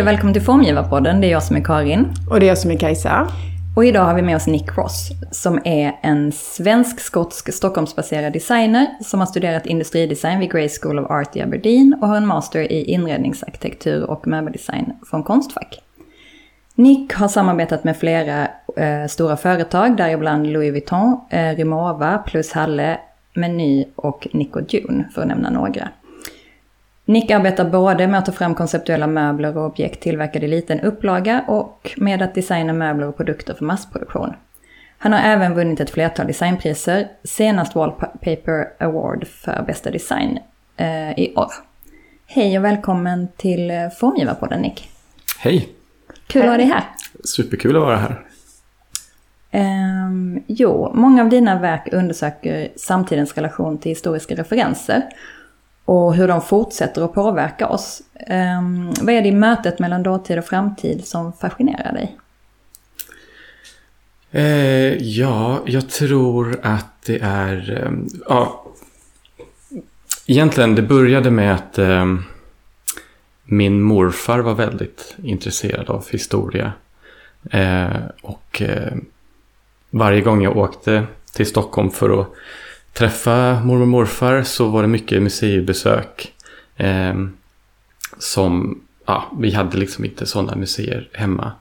Hej och välkommen till Formgivarpodden. Det är jag som är Karin. Och det är jag som är Kajsa. Och idag har vi med oss Nick Ross, som är en svensk-skotsk Stockholmsbaserad designer som har studerat industridesign vid Grey School of Art i Aberdeen och har en master i inredningsarkitektur och möbeldesign från Konstfack. Nick har samarbetat med flera eh, stora företag, däribland Louis Vuitton, eh, Rimowa, Plus Halle, Meny och Nico June, för att nämna några. Nick arbetar både med att ta fram konceptuella möbler och objekt tillverkade i liten upplaga och med att designa möbler och produkter för massproduktion. Han har även vunnit ett flertal designpriser, senast Wallpaper Award för bästa design eh, i år. Hej och välkommen till eh, Formgivarpodden Nick. Hej! Kul att ha dig här. Superkul att vara här. Um, jo, många av dina verk undersöker samtidens relation till historiska referenser och hur de fortsätter att påverka oss. Um, vad är det i mötet mellan dåtid och framtid som fascinerar dig? Eh, ja, jag tror att det är... Um, ja, egentligen, det började med att um, min morfar var väldigt intresserad av historia. Eh, och eh, varje gång jag åkte till Stockholm för att träffa mormor och morfar så var det mycket museibesök. Eh, som, ja, vi hade liksom inte sådana museer hemma.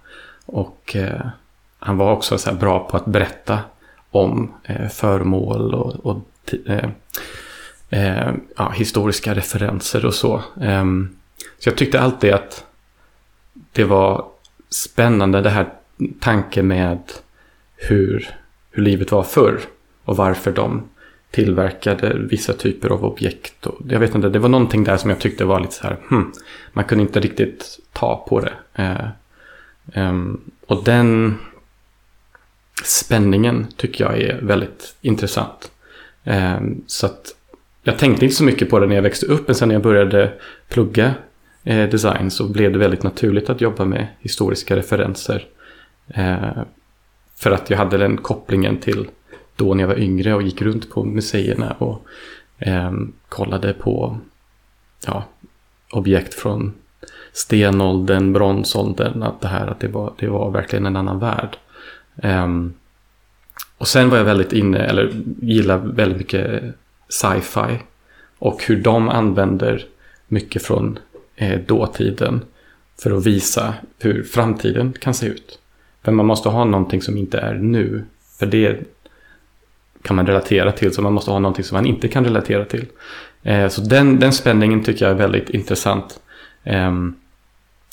Och eh, han var också så bra på att berätta om eh, föremål och, och eh, eh, ja, historiska referenser och så. Eh, så jag tyckte alltid att det var spännande det här tanken med hur, hur livet var förr och varför de tillverkade vissa typer av objekt. Och jag vet inte, det var någonting där som jag tyckte var lite så här, hmm, man kunde inte riktigt ta på det. Eh, eh, och den spänningen tycker jag är väldigt intressant. Eh, så att jag tänkte inte så mycket på det när jag växte upp, men sen när jag började plugga eh, design så blev det väldigt naturligt att jobba med historiska referenser. Eh, för att jag hade den kopplingen till då när jag var yngre och gick runt på museerna och eh, kollade på ja, objekt från stenåldern, bronsåldern, att det här att det var, det var verkligen en annan värld. Um, och sen var jag väldigt inne, eller gillade väldigt mycket sci-fi. Och hur de använder mycket från eh, dåtiden för att visa hur framtiden kan se ut. För man måste ha någonting som inte är nu. För det kan man relatera till, så man måste ha någonting som man inte kan relatera till. Eh, så den, den spänningen tycker jag är väldigt intressant. Eh,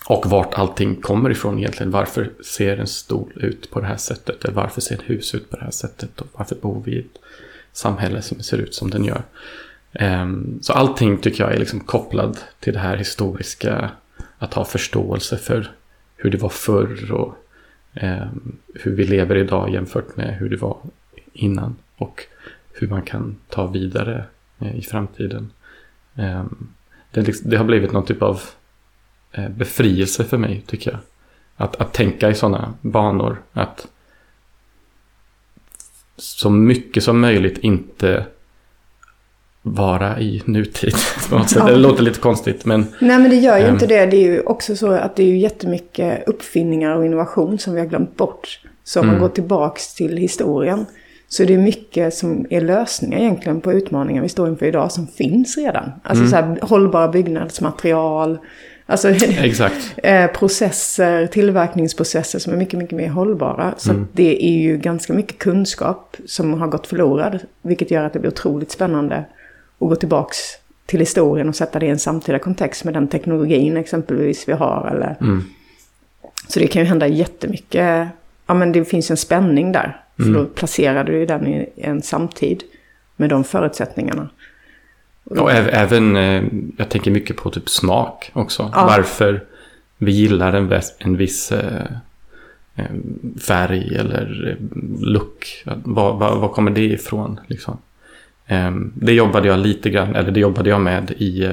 och vart allting kommer ifrån egentligen. Varför ser en stol ut på det här sättet? Eller varför ser ett hus ut på det här sättet? Och varför bor vi i ett samhälle som ser ut som den gör? Ehm, så allting tycker jag är liksom kopplad till det här historiska. Att ha förståelse för hur det var förr och ehm, hur vi lever idag jämfört med hur det var innan. Och hur man kan ta vidare eh, i framtiden. Ehm, det, liksom, det har blivit någon typ av eh, befrielse för mig tycker jag. Att, att tänka i sådana banor. Att så mycket som möjligt inte vara i nutid. På något sätt. Ja. Det låter lite konstigt men... Nej men det gör ju ähm, inte det. Det är ju också så att det är ju jättemycket uppfinningar och innovation som vi har glömt bort. Så om mm. man går tillbaks till historien så det är mycket som är lösningar egentligen på utmaningar vi står inför idag som finns redan. Alltså mm. så här, hållbara byggnadsmaterial, alltså. Eh, processer, tillverkningsprocesser som är mycket, mycket mer hållbara. Så mm. det är ju ganska mycket kunskap som har gått förlorad. Vilket gör att det blir otroligt spännande att gå tillbaks till historien och sätta det i en samtida kontext med den teknologin exempelvis vi har. Eller... Mm. Så det kan ju hända jättemycket. Ja men det finns en spänning där. För mm. då placerar du ju den i en samtid med de förutsättningarna. Och även, eh, jag tänker mycket på typ smak också. Ja. Varför vi gillar en, en viss eh, eh, färg eller look. Var, var, var kommer det ifrån? Liksom? Det jobbade jag lite grann, eller det jobbade jag med i,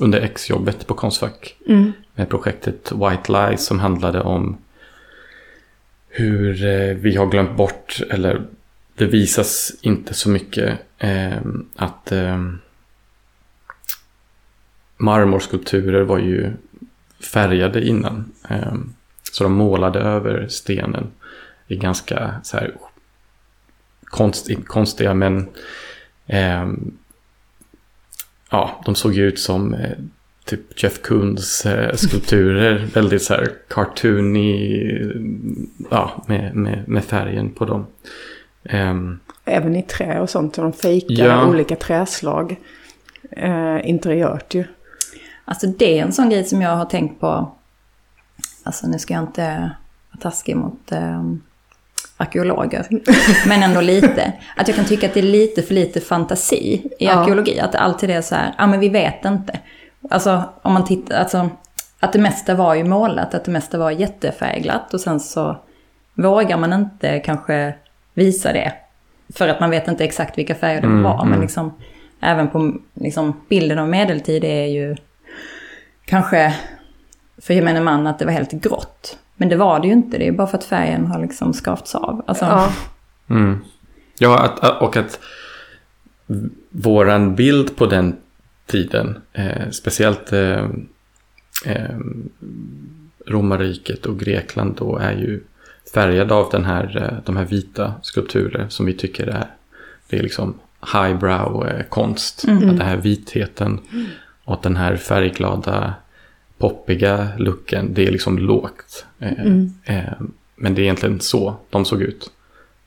under exjobbet på Konstfack. Mm. Med projektet White Lies som handlade om hur eh, vi har glömt bort, eller det visas inte så mycket ehm, att ehm, marmorskulpturer var ju färgade innan. Eh, så de målade över stenen i ganska så här konst, konstiga men eh, ja, de såg ju ut som eh, typ Jeff Koons eh, skulpturer. väldigt så här cartoony, ja, med, med, med färgen på dem. Um, Även i trä och sånt, de fejkar ja. olika träslag eh, interiört ju. Alltså det är en sån grej som jag har tänkt på, alltså nu ska jag inte vara taskig mot eh, arkeologer, men ändå lite. Att jag kan tycka att det är lite för lite fantasi i ja. arkeologi. Att det alltid är så här, ja ah, men vi vet inte. Alltså om man tittar, alltså att det mesta var ju målat, att det mesta var jättefärgglatt och sen så vågar man inte kanske visa det. För att man vet inte exakt vilka färger det mm, var. Men mm. liksom, även på liksom, bilden av medeltid är ju kanske för gemene man att det var helt grått. Men det var det ju inte, det är bara för att färgen har liksom skavts av. Alltså... Ja, mm. ja att, och att våran bild på den tiden, eh, speciellt eh, eh, romarriket och Grekland då är ju färgad av den här, eh, de här vita skulpturer som vi tycker är, det är liksom highbrow eh, konst. Mm. Att den här vitheten och den här färgglada poppiga looken, det är liksom lågt. Eh, mm. Men det är egentligen så de såg ut.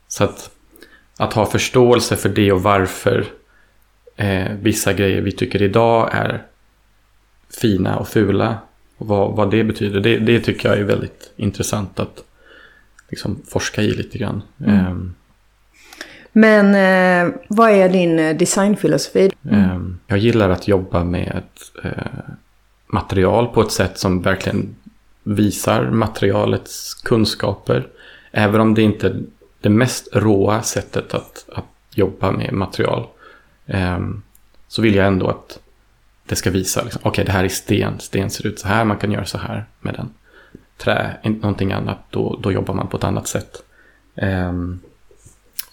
Så att, att ha förståelse för det och varför eh, vissa grejer vi tycker idag är fina och fula. Och vad, vad det betyder, det, det tycker jag är väldigt intressant att liksom forska i lite grann. Mm. Eh, men eh, vad är din designfilosofi? Mm. jag gillar att jobba med material på ett sätt som verkligen visar materialets kunskaper. Även om det inte är det mest råa sättet att, att jobba med material. Ehm, så vill jag ändå att det ska visa, liksom, okej okay, det här är sten, sten ser ut så här, man kan göra så här med den. Trä, inte någonting annat, då, då jobbar man på ett annat sätt. Ehm,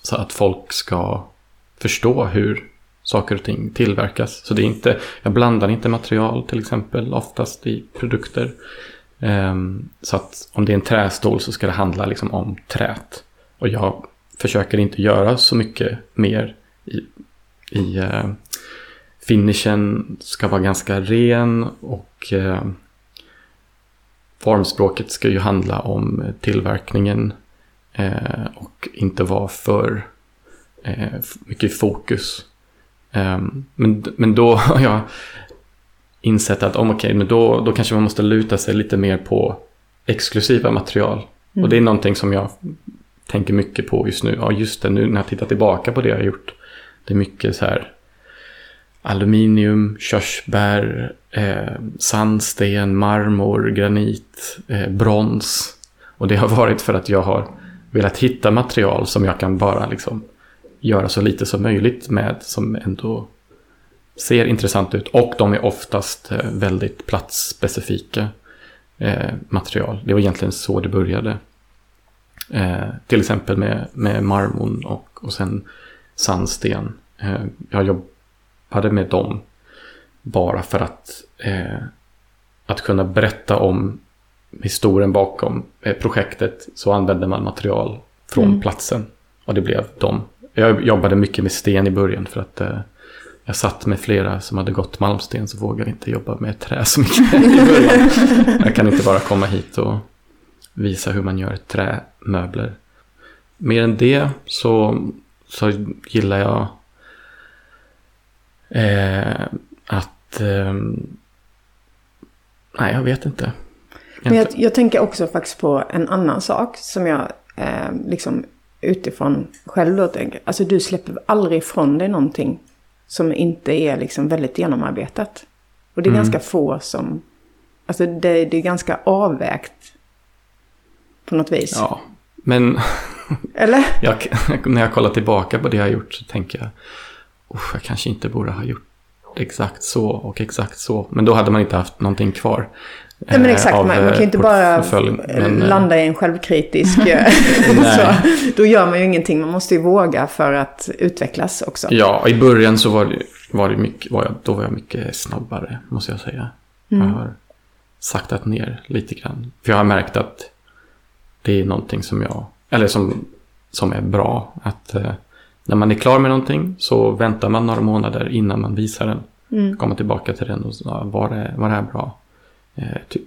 så att folk ska förstå hur saker och ting tillverkas. Så det är inte, jag blandar inte material till exempel oftast i produkter. Um, så att om det är en trästol så ska det handla liksom om trät. Och jag försöker inte göra så mycket mer i, i uh, finishen ska vara ganska ren och uh, formspråket ska ju handla om tillverkningen uh, och inte vara för mycket fokus Um, men, men då har jag insett att om okay, men då, då kanske man måste luta sig lite mer på exklusiva material. Mm. Och det är någonting som jag tänker mycket på just nu. Ja, just det, nu när jag tittar tillbaka på det jag har gjort. Det är mycket så här aluminium, körsbär, eh, sandsten, marmor, granit, eh, brons. Och det har varit för att jag har velat hitta material som jag kan bara liksom göra så lite som möjligt med som ändå ser intressant ut. Och de är oftast eh, väldigt platsspecifika eh, material. Det var egentligen så det började. Eh, till exempel med, med marmorn och, och sen sandsten. Eh, jag jobbade med dem bara för att, eh, att kunna berätta om historien bakom eh, projektet så använde man material från mm. platsen. Och det blev de jag jobbade mycket med sten i början för att jag satt med flera som hade gått malmsten så vågade inte jobba med trä så mycket i början. Jag kan inte bara komma hit och visa hur man gör trämöbler. Mer än det så, så gillar jag eh, att... Eh, nej, jag vet inte. Men jag, jag, tänker också faktiskt på en annan sak som jag eh, liksom utifrån själv då tänker. Alltså du släpper aldrig ifrån dig någonting som inte är liksom väldigt genomarbetat. Och det är mm. ganska få som... Alltså det, det är ganska avvägt på något vis. Ja, men... Eller? jag, när jag kollar tillbaka på det jag gjort så tänker jag... jag kanske inte borde ha gjort exakt så och exakt så. Men då hade man inte haft någonting kvar. Nej men exakt, man, man kan ju inte bara men, eh, landa i en självkritisk... så, då gör man ju ingenting, man måste ju våga för att utvecklas också. Ja, i början så var det, var det mycket, var jag, då var jag mycket snabbare, måste jag säga. Mm. Jag har saktat ner lite grann. För jag har märkt att det är någonting som jag, eller som, som är bra. Att eh, när man är klar med någonting så väntar man några månader innan man visar den. Mm. Komma tillbaka till den och ja, var, det, var det här bra? Eh, ty,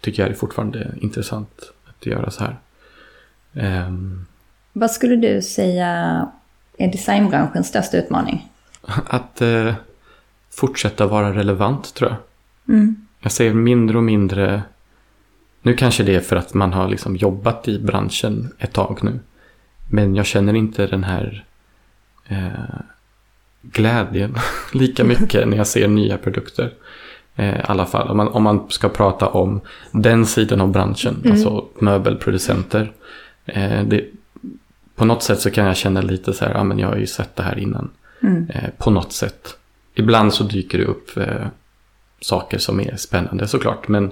tycker jag är fortfarande intressant att göra så här. Ehm, Vad skulle du säga är designbranschens största utmaning? att eh, fortsätta vara relevant tror jag. Mm. Jag ser mindre och mindre. Nu kanske det är för att man har liksom jobbat i branschen ett tag nu. Men jag känner inte den här eh, glädjen lika mycket när jag ser nya produkter. Eh, I alla fall om man, om man ska prata om den sidan av branschen, Mm. alltså möbelproducenter. Eh, det, på något sätt så kan jag känna lite så här, ja men jag har ju sett det här innan. Mm. Eh, på något sätt. Ibland så dyker det upp eh, saker som är spännande såklart. Men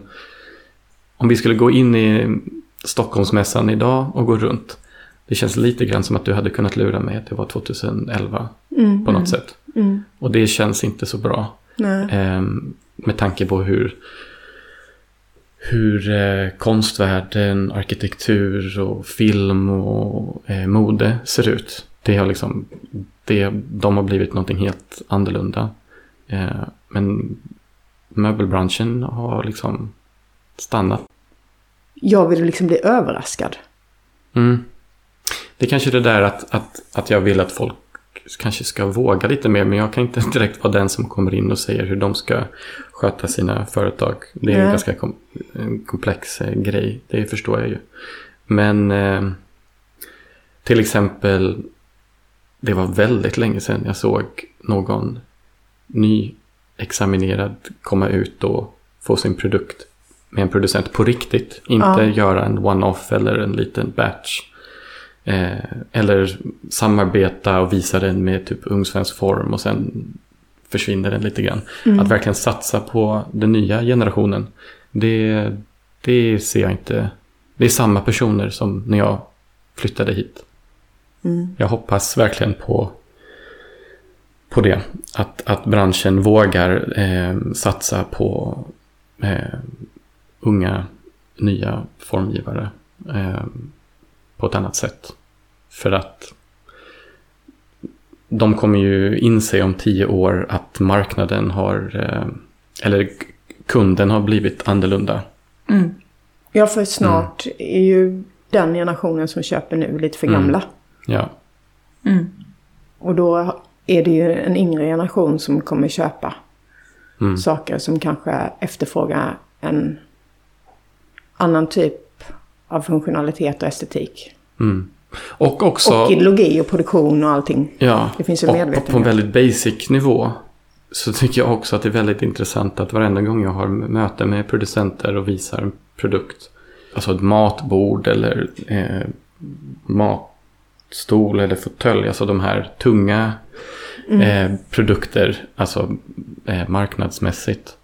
om vi skulle gå in i Stockholmsmässan idag och gå runt. Det känns lite grann som att du hade kunnat lura mig att det var 2011 Mm. på något sätt. Mm. Och det känns inte så bra. Eh, med tanke på hur, hur eh, konstvärlden, arkitektur och film och eh, mode ser ut. Det har liksom, det, de har blivit någonting helt annorlunda. Eh, men möbelbranschen har liksom stannat. Jag vill liksom bli överraskad. Mm. Det är kanske det där att, att, att jag vill att folk kanske ska våga lite mer. Men jag kan inte direkt vara den som kommer in och säger hur de ska sköta sina företag. Det är en Nej. ganska kom, en komplex eh, grej. Det förstår jag ju. Men eh, till exempel, det var väldigt länge sedan jag såg någon nyexaminerad komma ut och få sin produkt med en producent på riktigt. Inte Ja. göra en one-off eller en liten batch. Eh, eller samarbeta och visa den med typ ungsvensk form och sen försvinner den lite grann. Mm. Att verkligen satsa på den nya generationen. Det, det ser jag inte. Det är samma personer som när jag flyttade hit. Mm. Jag hoppas verkligen på, på det. Att, att branschen vågar eh, satsa på eh, unga, nya formgivare eh, på ett annat sätt. För att de kommer ju inse om tio år att marknaden har, eh, eller kunden har blivit annorlunda. Mm. Ja, för snart är ju den generationen som köper nu lite för Mm. gamla. Ja, Mm. Och då är det ju en yngre generation som kommer köpa mm. saker som kanske efterfrågar en annan typ av funktionalitet och estetik. Mm. Och också... Och ideologi och produktion och allting. Ja, Det finns ju och, och på en medvetenhet. väldigt basic nivå så tycker jag också att det är väldigt intressant att varenda gång jag har möte med producenter och visar en produkt, alltså ett matbord eller eh, matstol eller fåtölj, alltså de här tunga eh, produkter, alltså eh, marknadsmässigt,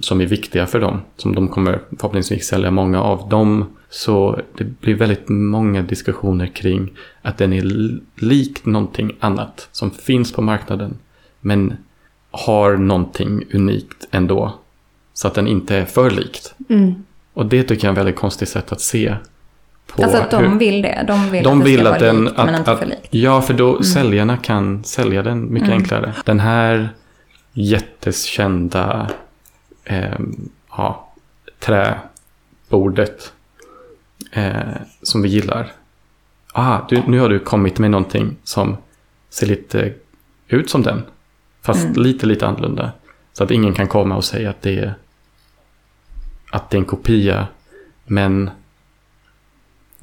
som är viktiga för dem, som de kommer förhoppningsvis sälja många av dem. Så det blir väldigt många diskussioner kring att den är likt någonting annat som finns på marknaden. Men har någonting unikt ändå. Så att den inte är för likt. Mm. Och det tycker jag är en väldigt konstigt sätt att se på Alltså att de hur- vill det. De vill de att det ska vara den... likt, men Att, inte att, för likt. ja, för då säljarna kan sälja den mycket Mm. enklare. Den här jätteskända eh, ja, träbordet eh, som vi gillar. Ah, du, nu har du kommit med någonting som ser lite ut som den. Fast Mm. lite, lite annorlunda. Så att ingen kan komma och säga att det är, att det är en kopia. Men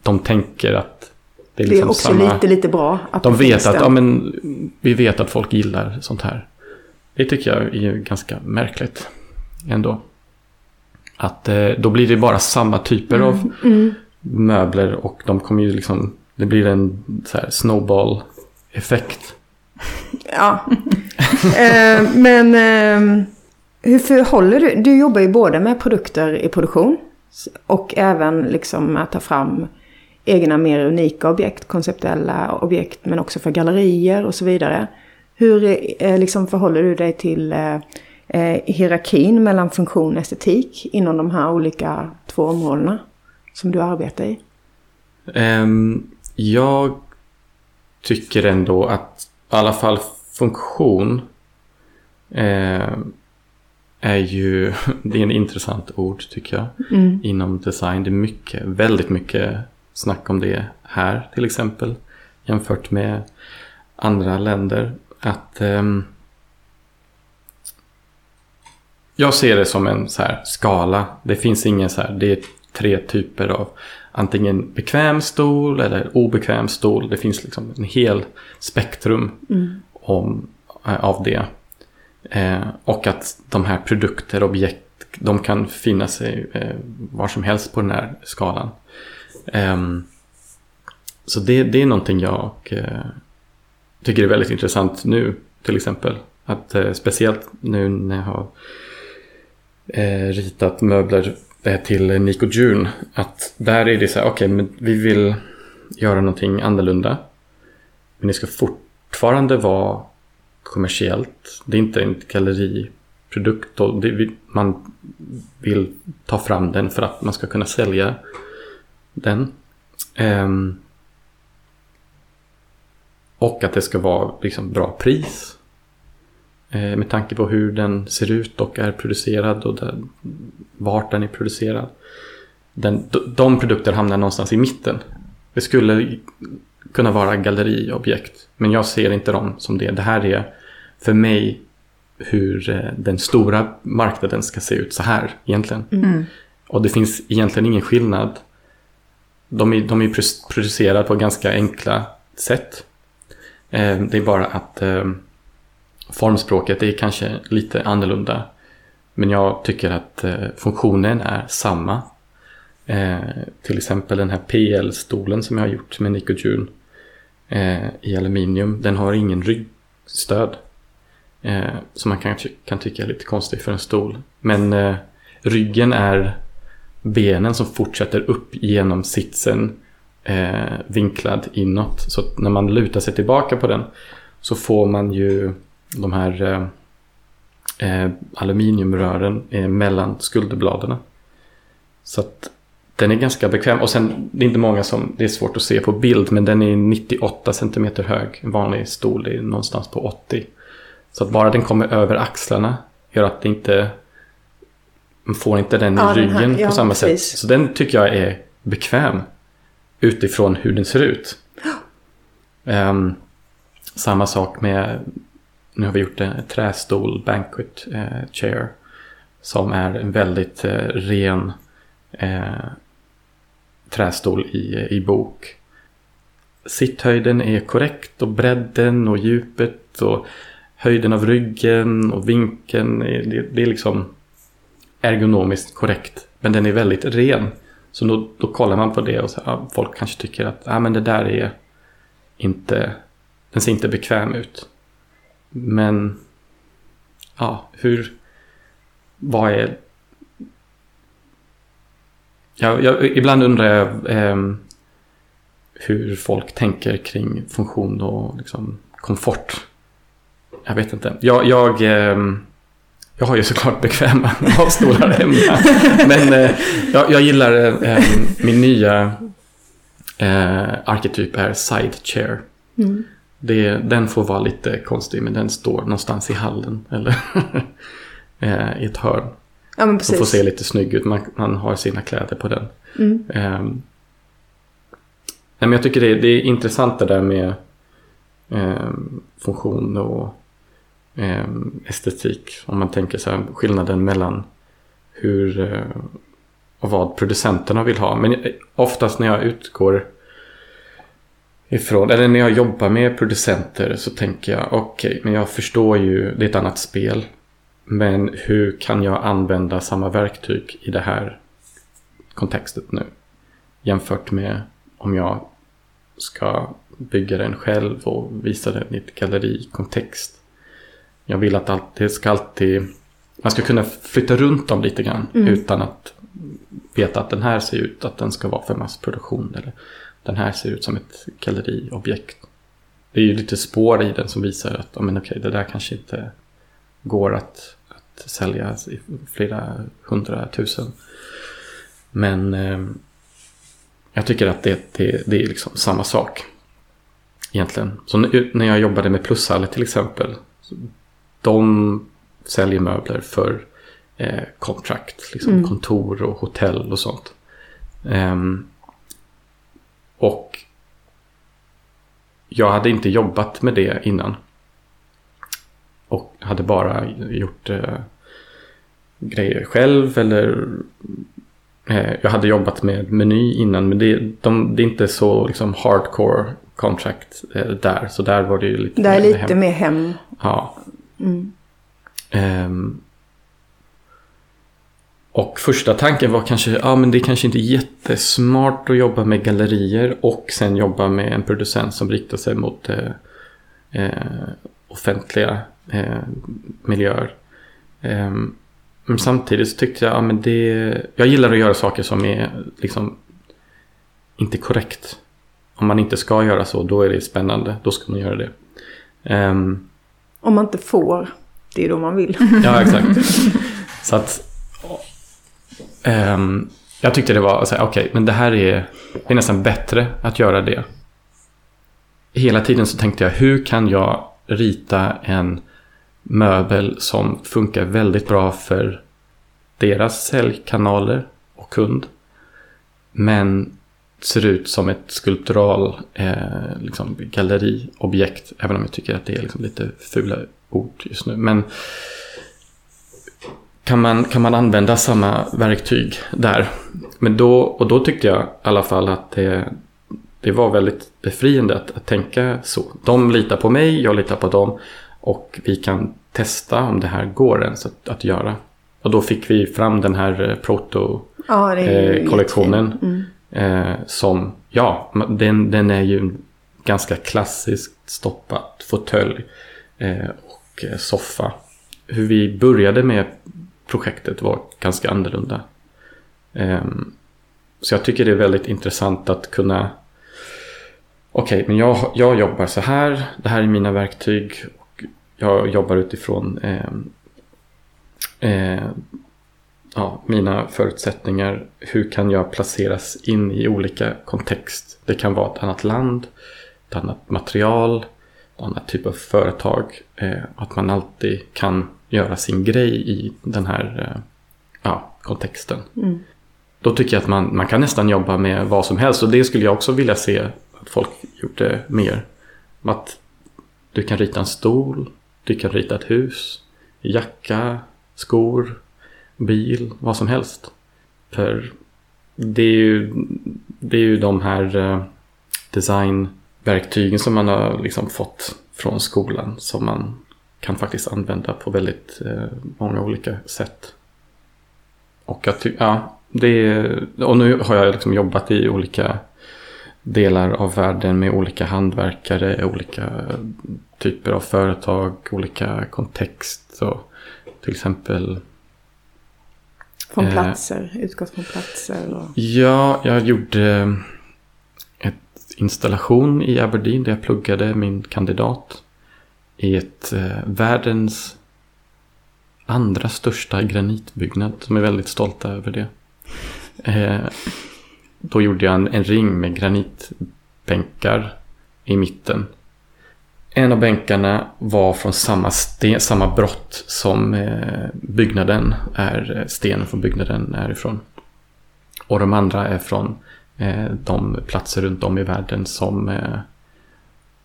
de tänker att det är Det liksom är också samma... lite, lite bra att De det vet att, ja men, vi vet att folk gillar sånt här. Det tycker jag är ganska märkligt ändå. Att eh, då blir det bara samma typer av Mm. möbler och de kommer ju liksom, det blir en så här snowball-effekt. Ja. eh, men eh, hur förhåller du? Du jobbar ju både med produkter i produktion och även liksom att ta fram egna mer unika objekt, konceptuella objekt, men också för gallerier och så vidare. Hur eh, liksom förhåller du dig till eh, hierarkin mellan funktion och estetik inom de här olika två områdena som du arbetar i? Um, jag tycker ändå att i alla fall funktion eh, är ju, det är en intressant ord tycker jag. Mm. Inom design. Det är mycket, väldigt mycket snack om det här till exempel. Jämfört med andra länder. Att eh, Jag ser det som en så här skala. Det finns ingen så här, det är tre typer av antingen bekväm stol eller obekväm stol. Det finns liksom en hel spektrum mm. om, eh, av det. Eh, och att de här produkter, objekt, de kan finna sig eh, var som helst på den här skalan. Eh, så det, det är någonting jag eh, tycker är väldigt intressant nu till exempel. Att eh, speciellt nu när jag har eh, ritat möbler eh, till Nico June. Att där är det så här, okej, okay, men vi vill göra någonting annorlunda. Men det ska fortfarande vara kommersiellt. Det är inte en galleriprodukt. Och det, man vill ta fram den för att man ska kunna sälja den. Um, och att det ska vara liksom bra pris. Eh, med tanke på hur den ser ut och är producerad och där, vart den är producerad. Den, de produkter hamnar någonstans i mitten. Det skulle kunna vara galleriobjekt. Men jag ser inte dem som det. Det här är för mig hur eh, den stora marknaden ska se ut så här egentligen. Mm. Och det finns egentligen ingen skillnad. De är, de är producerade på ganska enkla sätt. Eh, det är bara att formspråket är kanske lite annorlunda. Men jag tycker att eh, funktionen är samma. Eh, till exempel den här PL-stolen som jag har gjort med Nico June eh, i aluminium. Den har ingen ryggstöd. Eh, som man kanske kan tycka är lite konstigt för en stol. Men eh, ryggen är benen som fortsätter upp genom sitsen eh, vinklad inåt. Så när man lutar sig tillbaka på den så får man ju de här eh, eh, aluminiumrören eh, mellan skulderbladen. Så att den är ganska bekväm. Och sen, det är inte många som, det är svårt att se på bild, men den är 98 cm hög. En vanlig stol är någonstans på 80. Så att bara den kommer över axlarna gör att det inte, man får inte den i ja, ryggen den här, ja, på samma precis. sätt. Så den tycker jag är bekväm utifrån hur den ser ut. Um, samma sak med nu har vi gjort en trästol, banquet eh, chair. Som är en väldigt eh, ren eh, trästol i, i bok. Sitthöjden är korrekt och bredden och djupet och höjden av ryggen och vinkeln. Det, det är liksom ergonomiskt korrekt. Men den är väldigt ren. Så då, då kollar man på det och så, ja, folk kanske tycker att ah, men det där är inte, den ser inte bekväm ut. Men ja, hur, vad är... Ja, jag, ibland undrar jag eh, hur folk tänker kring funktion och liksom, komfort. Jag vet inte. Jag, jag, eh, jag har ju såklart bekväma avstolar hemma. Men eh, jag, jag, gillar eh, min nya eh, arketyp är side chair. Mm. Det, den får vara lite konstig men den står någonstans i hallen eller eh, i ett hörn. Ja, men precis. Så får se lite snygg ut. Man, man har sina kläder på den. Mm. Um, men jag tycker det, det, är intressant det där med um, funktion och um, estetik. Om man tänker så här, skillnaden mellan hur uh, och vad producenterna vill ha. Men oftast när jag utgår ifrån, eller när jag jobbar med producenter så tänker jag okej, okay, men jag förstår ju, det är ett annat spel. Men hur kan jag använda samma verktyg i det här kontextet nu? Jämfört med om jag ska bygga den själv och visa den i ett gallerikontext. Jag vill att allt, det ska alltid, man ska kunna flytta runt dem lite grann mm. utan att veta att den här ser ut att den ska vara för massproduktion. Eller den här ser ut som ett galleriobjekt. Det är ju lite spår i den som visar att oh, men okej, det där kanske inte går att, att sälja i flera hundratusen. Men eh, jag tycker att det, det, det är liksom samma sak. Egentligen. Så när jag jobbade med Plushalle till exempel. De säljer möbler för eh, kontrakt. Liksom mm. kontor och hotell och sånt. Um, och jag hade inte jobbat med det innan. Och hade bara gjort eh, grejer själv eller eh, jag hade jobbat med meny innan men det, de, det är inte så liksom hardcore contract eh, där. Så där var det ju lite Det är lite hem. mer hem. Ja. Mm. Um, och första tanken var kanske, ja men det är kanske inte jättesmart att jobba med gallerier och sen jobba med en producent som riktar sig mot eh, eh, offentliga eh, miljöer. Ehm, men samtidigt så tyckte jag, ja men det, jag gillar att göra saker som är liksom inte korrekt. Om man inte ska göra så, då är det spännande. Då ska man göra det. Um, Om man inte får, det är då man vill. ja, exakt. Så att Um, jag tyckte det var, okej, okay, men det här är, det är nästan bättre att göra det. Hela tiden så tänkte jag, hur kan jag rita en möbel som funkar väldigt bra för deras säljkanaler och kund. Men ser ut som ett skulptural eh, liksom galleriobjekt. Även om jag tycker att det är liksom lite fula ord just nu. Men kan man, kan man använda samma verktyg där? Men då, och då tyckte jag i alla fall att det, det var väldigt befriande att, att tänka så. De litar på mig, jag litar på dem och vi kan testa om det här går ens att, att göra. Och då fick vi fram den här eh, proto-kollektionen. Ja, mm. eh, som, ja, den, den är ju ganska klassiskt stoppat fåtölj eh, och eh, soffa. Hur vi började med projektet var ganska annorlunda. Ehm, så jag tycker det är väldigt intressant att kunna Okej, okay, men jag, jag jobbar så här. Det här är mina verktyg. Och jag jobbar utifrån eh, eh, ja, mina förutsättningar. Hur kan jag placeras in i olika kontext? Det kan vara ett annat land, ett annat material, ett annat typ av företag. Eh, att man alltid kan göra sin grej i den här eh, ja, kontexten. Mm. Då tycker jag att man, man kan nästan jobba med vad som helst och det skulle jag också vilja se att folk gjorde mer. Att du kan rita en stol, du kan rita ett hus, jacka, skor, bil, vad som helst. För det är ju, det är ju de här eh, designverktygen som man har liksom fått från skolan som man kan faktiskt använda på väldigt eh, många olika sätt. Och jag ja, det och nu har jag liksom jobbat i olika delar av världen med olika hantverkare, olika typer av företag, olika kontext. Så till exempel från eh, platser, eh, utgått från platser? Och... Ja, jag gjorde ett installation i Aberdeen där jag pluggade min kandidat i ett eh, världens andra största granitbyggnad. Som är väldigt stolta över det. Eh, då gjorde jag en, en, ring med granitbänkar i mitten. En av bänkarna var från samma, sten, samma brott som eh, byggnaden är, eh, stenen från byggnaden är ifrån. Och de andra är från eh, de platser runt om i världen som eh,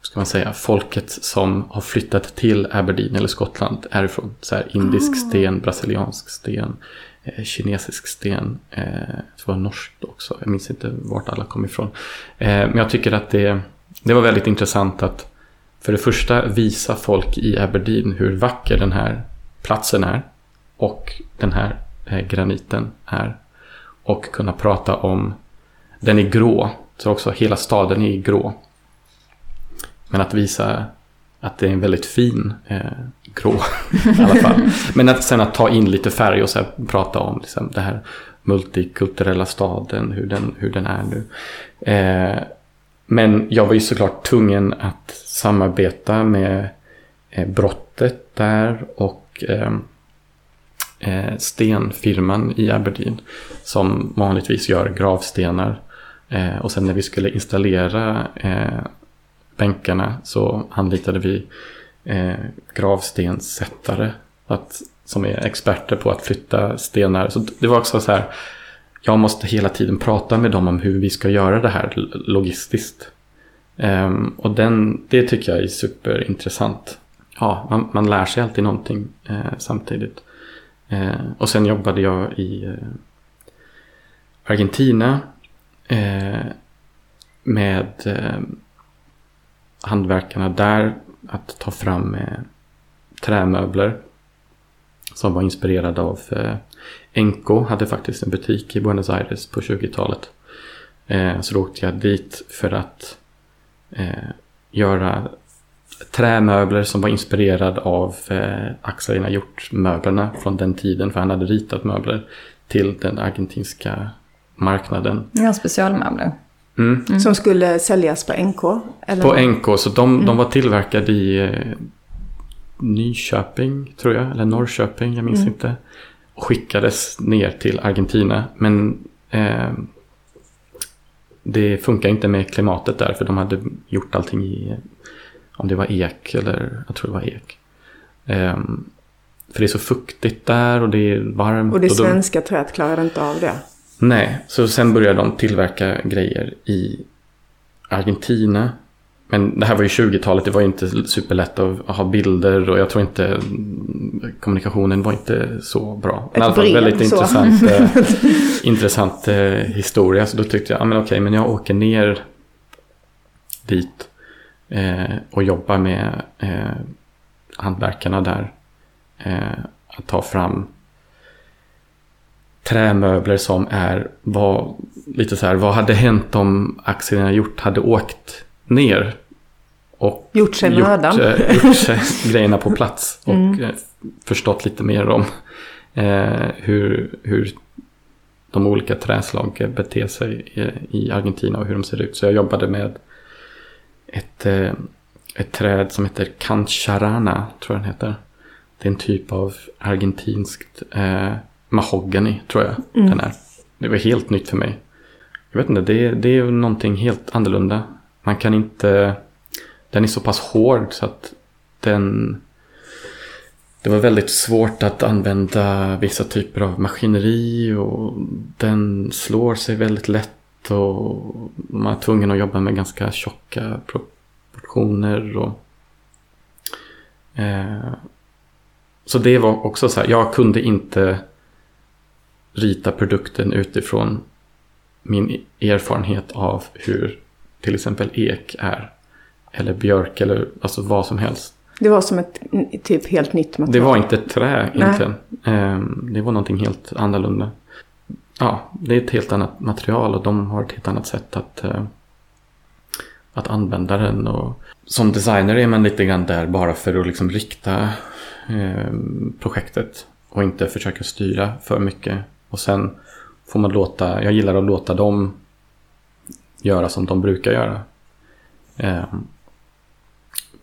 ska man säga, folket som har flyttat till Aberdeen eller Skottland är från så här, indisk oh. sten, brasiliansk sten, eh, kinesisk sten. Eh, det var norskt också, jag minns inte vart alla kom ifrån. Eh, men jag tycker att det, det var väldigt intressant att för det första visa folk i Aberdeen hur vacker den här platsen är och den här eh, graniten är. Och kunna prata om, den är grå, så också hela staden är grå. Men att visa att det är en väldigt fin eh, grå i alla fall. Men att sen att ta in lite färg och så prata om liksom, det här multikulturella staden, hur den, hur den är nu. Eh, men jag var ju såklart tvungen att samarbeta med eh, brottet där och eh, eh, stenfirman i Aberdeen som vanligtvis gör gravstenar. Eh, och sen när vi skulle installera eh, bänkarna så anlitade vi eh, gravstenssättare att, som är experter på att flytta stenar. Så det var också så här, jag måste hela tiden prata med dem om hur vi ska göra det här logistiskt. Um, och den, det tycker jag är superintressant. Ja, man, man lär sig alltid någonting eh, samtidigt. Eh, och sen jobbade jag i eh, Argentina eh, med eh, hantverkarna där att ta fram eh, trämöbler som var inspirerade av eh, Enco hade faktiskt en butik i Buenos Aires på 20-talet. Eh, så då åkte jag dit för att eh, göra trämöbler som var inspirerad av eh, Axelina gjort-möblerna från den tiden. För han hade ritat möbler till den argentinska marknaden. Ja, specialmöbler. Mm. Som skulle säljas på NK? Eller? På NK, så de, mm. de var tillverkade i eh, Nyköping, tror jag. Eller Norrköping, jag minns mm. inte. Och skickades ner till Argentina. Men eh, det funkar inte med klimatet där. För de hade gjort allting i, om det var ek eller jag tror det var ek. Eh, för det är så fuktigt där och det är varmt. Och det svenska de... träet klarade inte av det? Nej, så sen började de tillverka grejer i Argentina. Men det här var ju 20-talet, det var ju inte superlätt att ha bilder och jag tror inte kommunikationen var inte så bra. Men i alla fall väldigt så. intressant, eh, intressant eh, historia. Så då tyckte jag, ja men okej, men jag åker ner dit eh, och jobbar med eh, hantverkarna där. Eh, att ta fram trämöbler som är vad, lite så här, vad hade hänt om aktierna gjort hade åkt ner och gjort sig mödan. Eh, gjort sig grejerna på plats och mm. Eh, förstått lite mer om eh, hur, hur de olika träslag beter sig i, i Argentina och hur de ser ut. Så jag jobbade med ett, eh, ett träd som heter Cancharana, tror jag den heter. Det är en typ av argentinskt eh, mahogany tror jag mm. den är. Det var helt nytt för mig. Jag vet inte, det, det är någonting helt annorlunda. Man kan inte... Den är så pass hård så att den... Det var väldigt svårt att använda vissa typer av maskineri och den slår sig väldigt lätt och man är tvungen att jobba med ganska tjocka proportioner. Och, eh, så det var också så här, jag kunde inte rita produkten utifrån min erfarenhet av hur till exempel ek är. Eller björk eller alltså vad som helst. Det var som ett typ helt nytt material. Det var inte ett trä egentligen. Ehm, det var någonting helt annorlunda. Ja, det är ett helt annat material och de har ett helt annat sätt att, eh, att använda den. Och som designer är man lite grann där bara för att liksom rikta ehm, projektet och inte försöka styra för mycket och sen får man låta, jag gillar att låta dem göra som de brukar göra. Eh,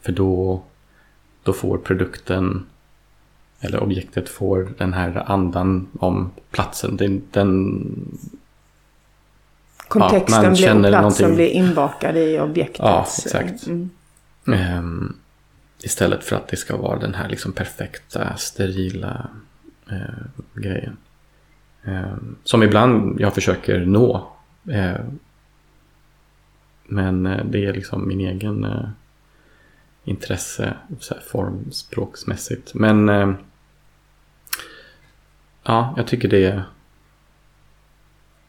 för då, då får produkten eller objektet får den här andan om platsen. Den, den Kontexten ja, blir, platsen någonting... blir inbakad i objektet. Ja, exakt. Mm. Um, istället för att det ska vara den här liksom perfekta, sterila uh, grejen. Eh, som ibland jag försöker nå. Eh, men eh, det är liksom min egen eh, intresse så här, formspråksmässigt. Men eh, ja, jag tycker det är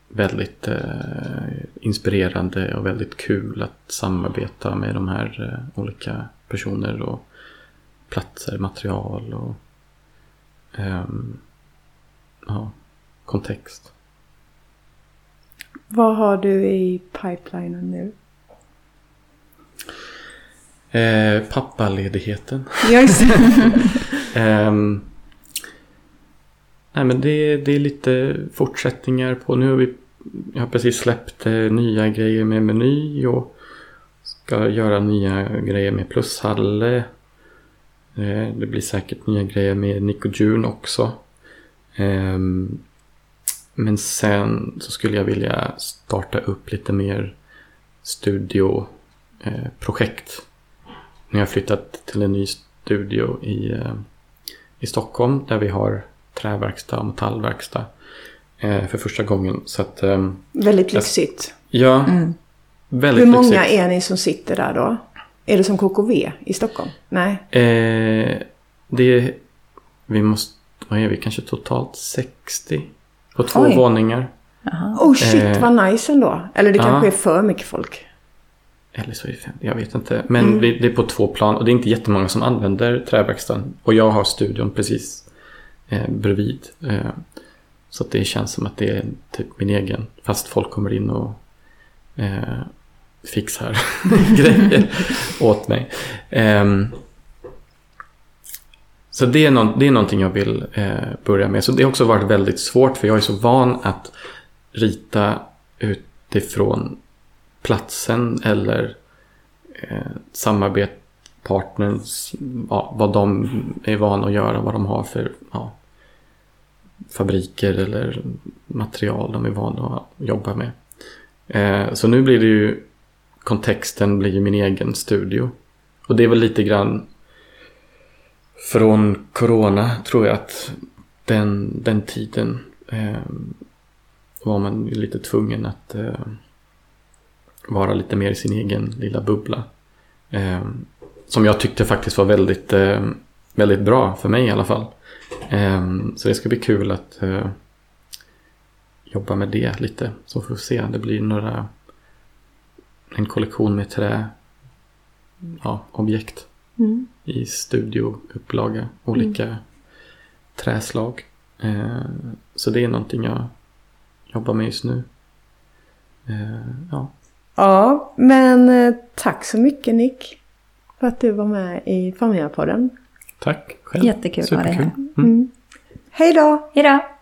väldigt eh, inspirerande och väldigt kul att samarbeta med de här eh, olika personer och platser, material och ehm, ja, kontext. Vad har du i pipelinen nu? Eh, pappaledigheten. Just eh, nej men det, det är lite fortsättningar på. Nu har vi jag har precis släppt eh, nya grejer med meny och ska göra nya grejer med plushalle. Eh, det blir säkert nya grejer med Nico June också. Ehm, men sen så skulle jag vilja starta upp lite mer studioprojekt. När jag flyttat till en ny studio i, eh, i Stockholm där vi har träverkstad och metallverkstad eh, för första gången. Så att, Väldigt lyxigt. ja, Mm. väldigt Hur många lyxigt. är ni som sitter där då? Är det som KKV i Stockholm? Nej. Eh, det är, vi måste, vad är vi, kanske totalt 60 på två Oj. våningar. Jaha. Oh shit Eh, vad nice ändå. Eller det ja. kanske är för mycket folk. Eller så är det fem, jag vet inte. Men vi, det är på två plan och det är inte jättemånga som använder träverkstaden. Och jag har studion precis eh, bredvid. Eh, så att det känns som att det är typ min egen. Fast folk kommer in och eh, fixar grejer åt mig. Ehm, så det är, någon, det är någonting jag vill eh, börja med. Så det har också varit väldigt svårt för jag är så van att rita utifrån platsen eller eh, samarbetspartners, ja, vad de är vana att göra, vad de har för ja, fabriker eller material de är vana att jobba med. Eh, så nu blir det ju, kontexten blir ju min egen studio. Och det är väl lite grann från corona tror jag att den, den tiden eh, var man lite tvungen att eh, vara lite mer i sin egen lilla bubbla. Eh, som jag tyckte faktiskt var väldigt, eh, väldigt bra för mig i alla fall. Eh, så det ska bli kul att eh, jobba med det lite. Så får vi se. Det blir några en kollektion med trä ja, objekt Mm. i studioupplaga. Olika träslag. Eh, så det är någonting jag jobbar med just nu. Eh, ja. Ja, men eh, tack så mycket Nick. För att du var med i Framgångarpodden. Tack själv. Jättekul att ha dig här. Superkul. Mm. Hej då! Hejdå!